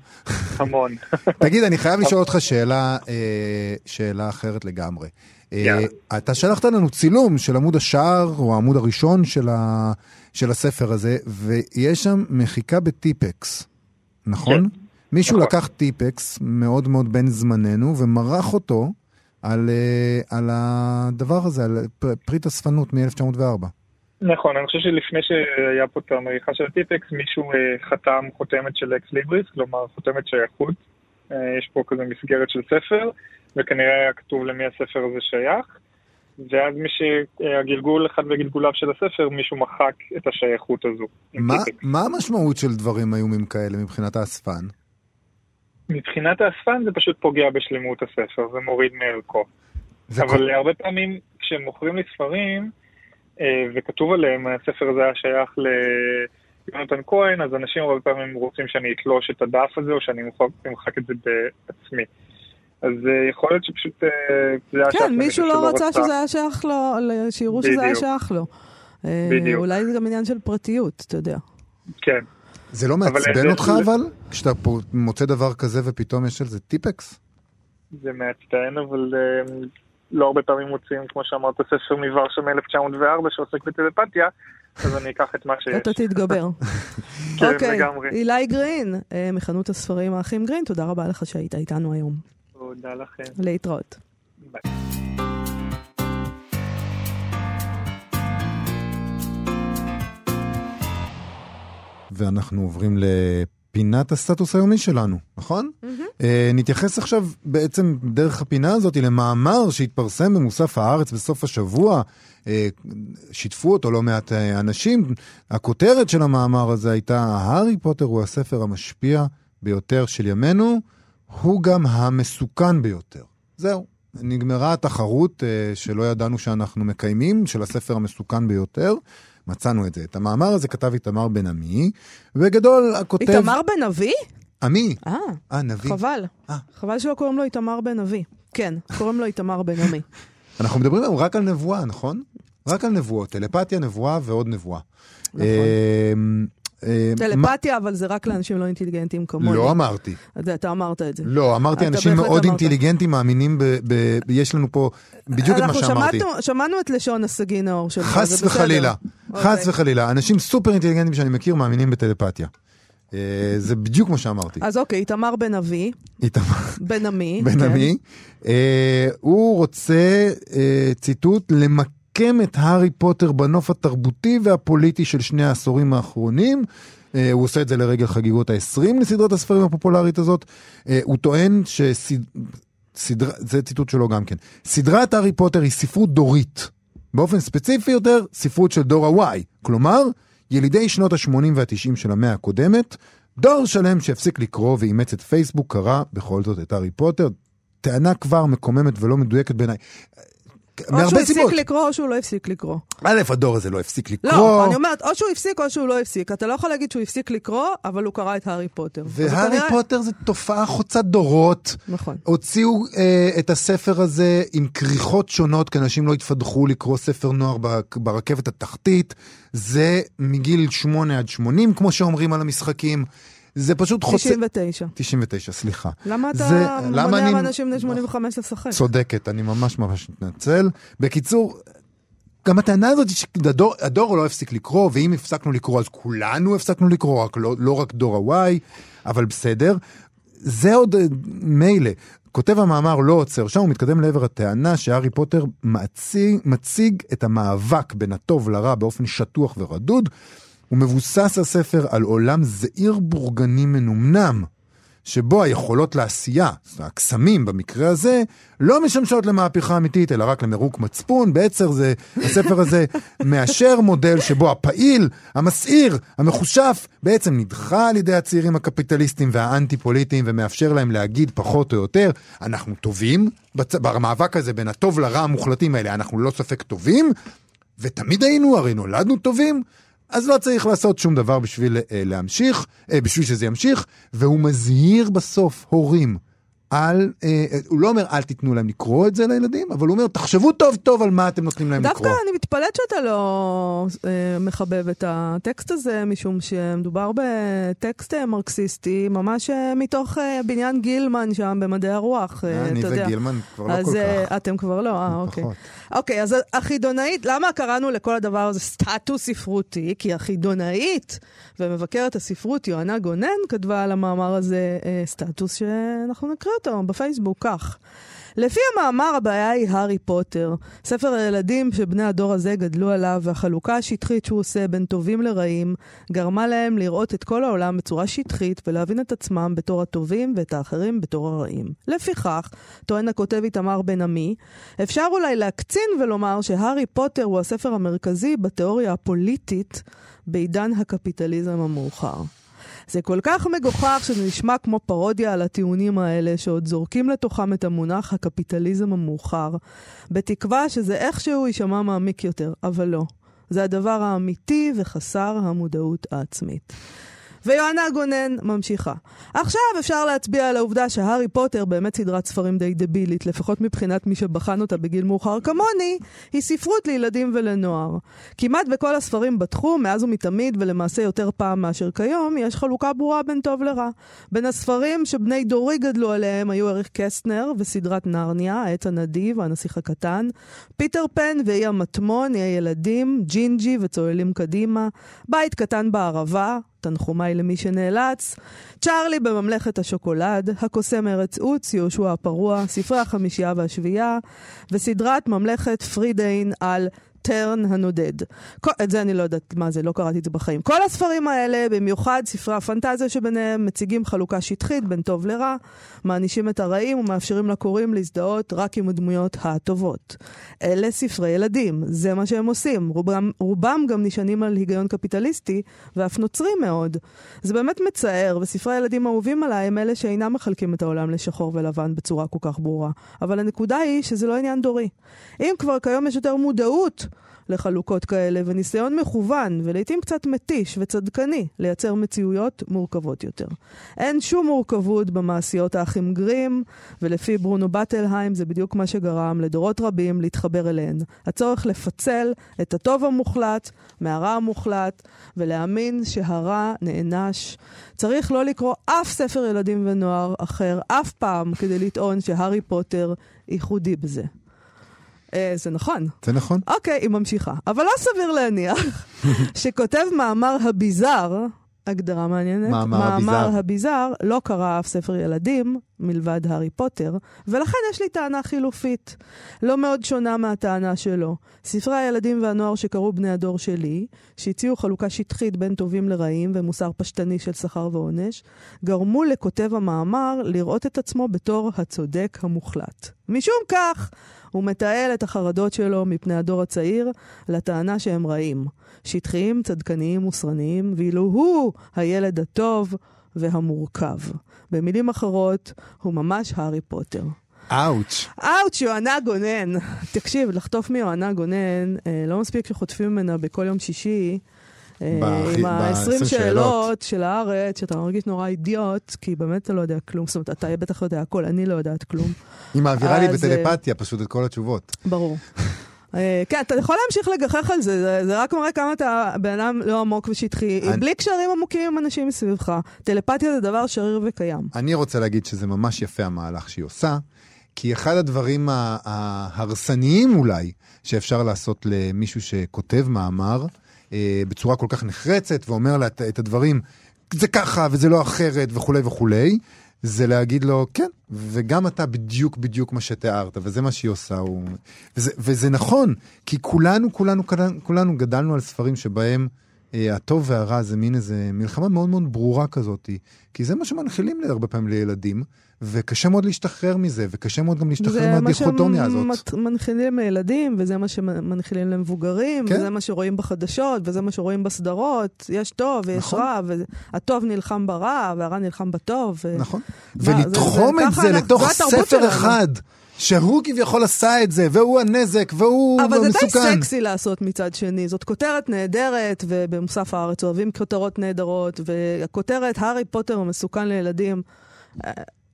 המון. תגיד, אני חייב לשאול אותך שאלה, אה, שאלה אחרת לגמרי. אה, יאללה. אתה שלחת לנו צילום של עמוד השער, או העמוד הראשון של, ה, של הספר הזה, ויש שם מחיקה בטיפקס, נכון? כן. מישהו נכון. לקח טיפקס מאוד מאוד בן זמננו, ומרח אותו על, אה, על הדבר הזה, על פר- פריט אספנות מ-1904. נכון, אני חושב שלפני שהיה פה את המריחה של הטיפקס, מישהו אה, חתם חותמת של אקס ליבריס, כלומר חותמת שייכות. אה, יש פה כזה מסגרת של ספר, וכנראה היה כתוב למי הספר הזה שייך. ואז מי שהגלגול, אחד בגלגוליו של הספר, מישהו מחק את השייכות הזו. מה. מה המשמעות של דברים איומים כאלה מבחינת האספן? מבחינת האספן זה פשוט פוגע בשלמות הספר, זה מוריד מערכו. אבל הרבה פעמים כשמוכרים לי ספרים, אה, וכתוב עליהם, הספר הזה היה שייך ליונתן כהן, אז אנשים הרבה פעמים רוצים שאני אתלוש את הדף הזה, או שאני אמחק- את זה בעצמי. אז אה, יכול להיות שפשוט אה, זה היה שייך כן, מישהו לא שלא רצה שזה היה שייך לו, שיראו שזה היה. שייך לו. אה, בדיוק. אולי זה גם עניין של פרטיות, אתה יודע. כן. זה לא מעצבן אותך אבל? כשאתה מוצא דבר כזה ופתאום יש על זה טיפקס? זה מעצבן, אבל אה, לא הרבה פעמים מוצאים, כמו שאמרת, ספר מוורשה מ-1904 שעוסק בטלפתיה, אז אני אקח את מה שיש. אתה תתגבר. כן, אוקיי, לגמרי. אילי גרין, אה, מחנות הספרים האחים גרין, תודה רבה לך שהיית איתנו היום. תודה לכם. להתראות. ביי. ואנחנו עוברים לפינת הסטטוס היומי שלנו, נכון? אה, נתייחס עכשיו בעצם דרך הפינה הזאת למאמר שהתפרסם במוסף הארץ בסוף השבוע. אה, שיתפו אותו לא מעט אה, אנשים. הכותרת של המאמר הזה הייתה, הארי פוטר הוא הספר המשפיע ביותר של ימינו, הוא גם המסוכן ביותר. זהו. נגמרה התחרות אה, שלא ידענו שאנחנו מקיימים, של הספר המסוכן ביותר. מצאנו את זה. את המאמר הזה כתב איתמר בן עמי, בגדול הכותב... איתמר בן אבי? עמי. אה, אה, נביא. חבל. אה. חבל שלא קוראים לו איתמר בן אבי. כן, קוראים לו איתמר בן עמי. אנחנו מדברים היום רק על נבואה, נכון? רק על נבואות. טלפתיה, נבואה ועוד נבואה. נכון. אה, טלפתיה, אבל זה רק לאנשים לא אינטליגנטים כמוני. לא אמרתי. אתה אמרת את זה. לא, אמרתי אנשים מאוד. אינטליגנטים מאמינים ב... יש לנו פה בדיוק את מה שאמרתי. אנחנו שמענו- את לשון הסגי נאור שלך, חס. וחלילה, חס אוקיי. וחלילה. אנשים סופר אינטליגנטים שאני מכיר מאמינים בטלפתיה. אה, זה בדיוק מה שאמרתי. אז אוקיי, איתמר בן אבי, איתמר בן עמי. בן כן. עמי, אה, הוא רוצה, אה, ציטוט, למקם את הארי פוטר בנוף התרבותי והפוליטי של שני העשורים האחרונים. הוא עושה את זה לרגל חגיגות ה-20 לסדרת הספרים הפופולרית הזאת. הוא טוען שסד... סדרה, זה ציטוט שלו גם כן. סדרת הארי פוטר היא ספרות דורית. באופן ספציפי יותר, ספרות של דור ה-Y. כלומר, ילידי שנות ה-80 וה-90 של המאה הקודמת, דור שלם שהפסיק לקרוא ואימץ את פייסבוק קרא בכל זאת את הארי פוטר. טענה כבר מקוממת ולא מדויקת בעיניי. או שהוא מהרבה הפסיק סיבות. לקרוא או שהוא לא הפסיק לקרוא. א', הדור הזה לא הפסיק לקרוא. לא, אני אומרת, או שהוא הפסיק או שהוא לא הפסיק. אתה לא יכול להגיד שהוא הפסיק לקרוא, אבל הוא קרא את הארי פוטר. והארי כנראה- פוטר זה תופעה חוצת דורות. נכון. הוציאו אה, את הספר הזה עם כריכות שונות, כי אנשים לא התפדחו לקרוא ספר נוער ברכבת התחתית. זה מגיל 8 עד 80, כמו שאומרים על המשחקים. זה פשוט חוצה... 99. 99, סליחה. למה אתה זה- למה מונע אני- מאנשים בני 85 לשחק? צודקת, אני ממש ממש מתנצל. בקיצור, גם הטענה הזאת היא שהדור הדור לא הפסיק לקרוא, ואם הפסקנו לקרוא אז כולנו הפסקנו לקרוא, רק לא, לא רק דור ה-Y, אבל בסדר. זה עוד אה, מילא. כותב המאמר לא עוצר שם, הוא מתקדם לעבר הטענה שהארי פוטר מציג, מציג את המאבק בין הטוב לרע באופן שטוח ורדוד. הוא מבוסס הספר על עולם זעיר בורגני מנומנם. שבו היכולות לעשייה, הקסמים במקרה הזה, לא משמשות למהפכה אמיתית, אלא רק למירוק מצפון. בעצם זה, הספר הזה מאשר מודל שבו הפעיל, המסעיר, המחושף, בעצם נדחה על ידי הצעירים הקפיטליסטים והאנטי-פוליטיים, ומאפשר להם להגיד פחות או יותר, אנחנו טובים, בצ... במאבק הזה בין הטוב לרע המוחלטים האלה, אנחנו ללא ספק טובים, ותמיד היינו, הרי נולדנו טובים. אז לא צריך לעשות שום דבר בשביל אה, להמשיך, אה, בשביל שזה ימשיך, והוא מזהיר בסוף הורים. אל, אה, אה, הוא לא אומר אל תיתנו להם לקרוא את זה לילדים, אבל הוא אומר תחשבו טוב טוב על מה אתם נותנים להם דווקא לקרוא. אני מתפלאת שאתה לא אה, מחבב את הטקסט הזה, משום שמדובר בטקסט אה, מרקסיסטי, ממש אה, מתוך אה, בניין גילמן שם במדעי הרוח, אה, אני אתה יודע. וגילמן כבר לא אז כל אה, כך. אתם כבר לא, אה, אוקיי. פחות. אוקיי, אז החידונאית, למה קראנו לכל הדבר הזה סטטוס ספרותי? כי החידונאית ומבקרת הספרות יוהנה גונן כתבה על המאמר הזה אה, סטטוס שאנחנו נקריא אותו בפייסבוק כך. לפי המאמר הבעיה היא הארי פוטר, ספר הילדים שבני הדור הזה גדלו עליו, והחלוקה השטחית שהוא עושה בין טובים לרעים, גרמה להם לראות את כל העולם בצורה שטחית ולהבין את עצמם בתור הטובים ואת האחרים בתור הרעים. לפיכך, טוען הכותב איתמר בן עמי, אפשר אולי להקצין ולומר שהארי פוטר הוא הספר המרכזי בתיאוריה הפוליטית בעידן הקפיטליזם המאוחר. זה כל כך מגוחך שזה נשמע כמו פרודיה על הטיעונים האלה, שעוד זורקים לתוכם את המונח הקפיטליזם המאוחר, בתקווה שזה איכשהו יישמע מעמיק יותר, אבל לא. זה הדבר האמיתי וחסר המודעות העצמית. ויוהנה גונן ממשיכה. עכשיו אפשר להצביע על העובדה שהארי פוטר באמת סדרת ספרים די דבילית, לפחות מבחינת מי שבחן אותה בגיל מאוחר כמוני, היא ספרות לילדים ולנוער. כמעט בכל הספרים בתחום, מאז ומתמיד, ולמעשה יותר פעם מאשר כיום, יש חלוקה ברורה בין טוב לרע. בין הספרים שבני דורי גדלו עליהם היו אריך קסטנר וסדרת נרניה, העץ הנדיב, הנסיך הקטן, פיטר פן ואי המטמון, אי הילדים, ג'ינג'י וצוללים קדימה, בית קטן בערבה, תנחומיי למי שנאלץ, צ'ארלי בממלכת השוקולד, הקוסם ארץ עוץ, יהושע הפרוע, ספרי החמישייה והשביעייה, וסדרת ממלכת פרידיין על טרן הנודד. כל, את זה אני לא יודעת מה זה, לא קראתי את זה בחיים. כל הספרים האלה, במיוחד ספרי הפנטזיה שביניהם, מציגים חלוקה שטחית בין טוב לרע, מענישים את הרעים ומאפשרים לקוראים להזדהות רק עם הדמויות הטובות. אלה ספרי ילדים, זה מה שהם עושים. רובם, רובם גם נשענים על היגיון קפיטליסטי, ואף נוצרים מאוד. זה באמת מצער, וספרי הילדים האהובים עליי הם אלה שאינם מחלקים את העולם לשחור ולבן בצורה כל כך ברורה. אבל הנקודה היא שזה לא עניין דורי. אם כבר כיום יש יותר מודעות לחלוקות כאלה, וניסיון מכוון, ולעיתים קצת מתיש וצדקני, לייצר מציאויות מורכבות יותר. אין שום מורכבות במעשיות האחים גרים, ולפי ברונו בטלהיים זה בדיוק מה שגרם לדורות רבים להתחבר אליהן. הצורך לפצל את הטוב המוחלט מהרע המוחלט, ולהאמין שהרע נענש. צריך לא לקרוא אף ספר ילדים ונוער אחר אף פעם כדי לטעון שהארי פוטר ייחודי בזה. אה, זה נכון. זה נכון. אוקיי, היא ממשיכה. אבל לא סביר להניח שכותב מאמר הביזאר, הגדרה מעניינת, מאמר מאמר הביזאר. הביזאר לא קרא אף ספר ילדים מלבד הארי פוטר, ולכן יש לי טענה חילופית, לא מאוד שונה מהטענה שלו. ספרי הילדים והנוער שקראו בני הדור שלי, שהציעו חלוקה שטחית בין טובים לרעים ומוסר פשטני של שכר ועונש, גרמו לכותב המאמר לראות את עצמו בתור הצודק המוחלט. משום כך, הוא מתעל את החרדות שלו מפני הדור הצעיר לטענה שהם רעים. שטחיים, צדקניים וסרניים, ואילו הוא הילד הטוב והמורכב. במילים אחרות, הוא ממש הארי פוטר. אאוץ'. אאוץ', יוהנה גונן. תקשיב, לחטוף מיוהנה גונן, אה, לא מספיק שחוטפים ממנה בכל יום שישי. אה, עם ה-20 ב-20 שאלות. של הארץ, שאתה מרגיש נורא אידיוט, כי באמת אתה לא יודע כלום. זאת אומרת, אתה בטח יודע הכל, אני לא יודעת כלום. היא מעבירה לי אז, אה, בטלפתיה פשוט את כל התשובות. ברור. אה, כן, אתה יכול להמשיך לגחך על זה, זה, זה רק מראה כמה אתה בן אדם לא עמוק ושטחי, אני- בלי קשרים עמוקים עם אנשים מסביבך. טלפתיה זה דבר שריר וקיים. אני רוצה להגיד שזה ממש יפה המהלך שהיא עושה, כי אחד הדברים ההרסניים אולי שאפשר לעשות למישהו שכותב מאמר אה, בצורה כל כך נחרצת ואומר לה את, את הדברים, זה ככה וזה לא אחרת וכולי וכולי, זה להגיד לו, כן, וגם אתה בדיוק בדיוק מה שתיארת, וזה מה שהיא עושה. הוא... וזה, וזה נכון, כי כולנו, כולנו, כולנו, גדלנו על ספרים שבהם הטוב והרע זה מין איזה מלחמה מאוד מאוד ברורה כזאת, כי זה מה שמנחילים הרבה פעמים לילדים, וקשה מאוד להשתחרר מזה, וקשה מאוד גם להשתחרר זה מה מהדיכוטומיה הזאת. שמנחילים לילדים, וזה מה שמנחילים למבוגרים, כן. וזה מה שרואים בחדשות, וזה מה שרואים בסדרות. יש טוב ויש נכון. רע, והטוב נלחם ברע, והרע נלחם בטוב. ו... נכון. מה, זה- ולתחום זה- את ככה זה אנחנו- לתוך ספר שלנו. שהוא כביכול עשה את זה, והוא הנזק, והוא אבל זה די. סקסי לעשות מצד שני. זאת כותרת נהדרת, ובמוסף הארץ אוהבים כותרות נהדרות, והכותרת, הארי פוטר המסוכן לילדים.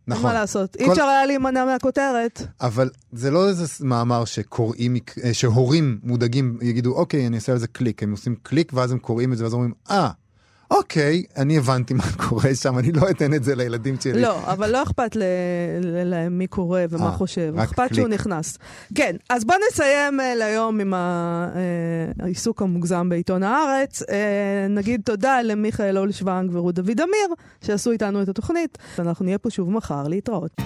נכון. מה לעשות. אי כל- אפשר היה להימנע מהכותרת. אבל זה לא איזה מאמר שקוראים, אה, שהורים מודאגים יגידו, אוקיי, אני אעשה על זה קליק. הם עושים קליק ואז הם קוראים את זה ואז אומרים, אה, אוקיי, אני הבנתי מה קורה שם, אני לא אתן את זה לילדים שלי. לא, אבל לא אכפת להם מי קורא ומה אה, חושב. אכפת שהוא. נכנס. כן, אז בוא נסיים אה, להיום עם אה, העיסוק המוגזם בעיתון הארץ. נגיד תודה למיכאל אולשוונג ורות דוד אמיר, שעשו איתנו את התוכנית. אנחנו נהיה פה שוב מחר להתראות.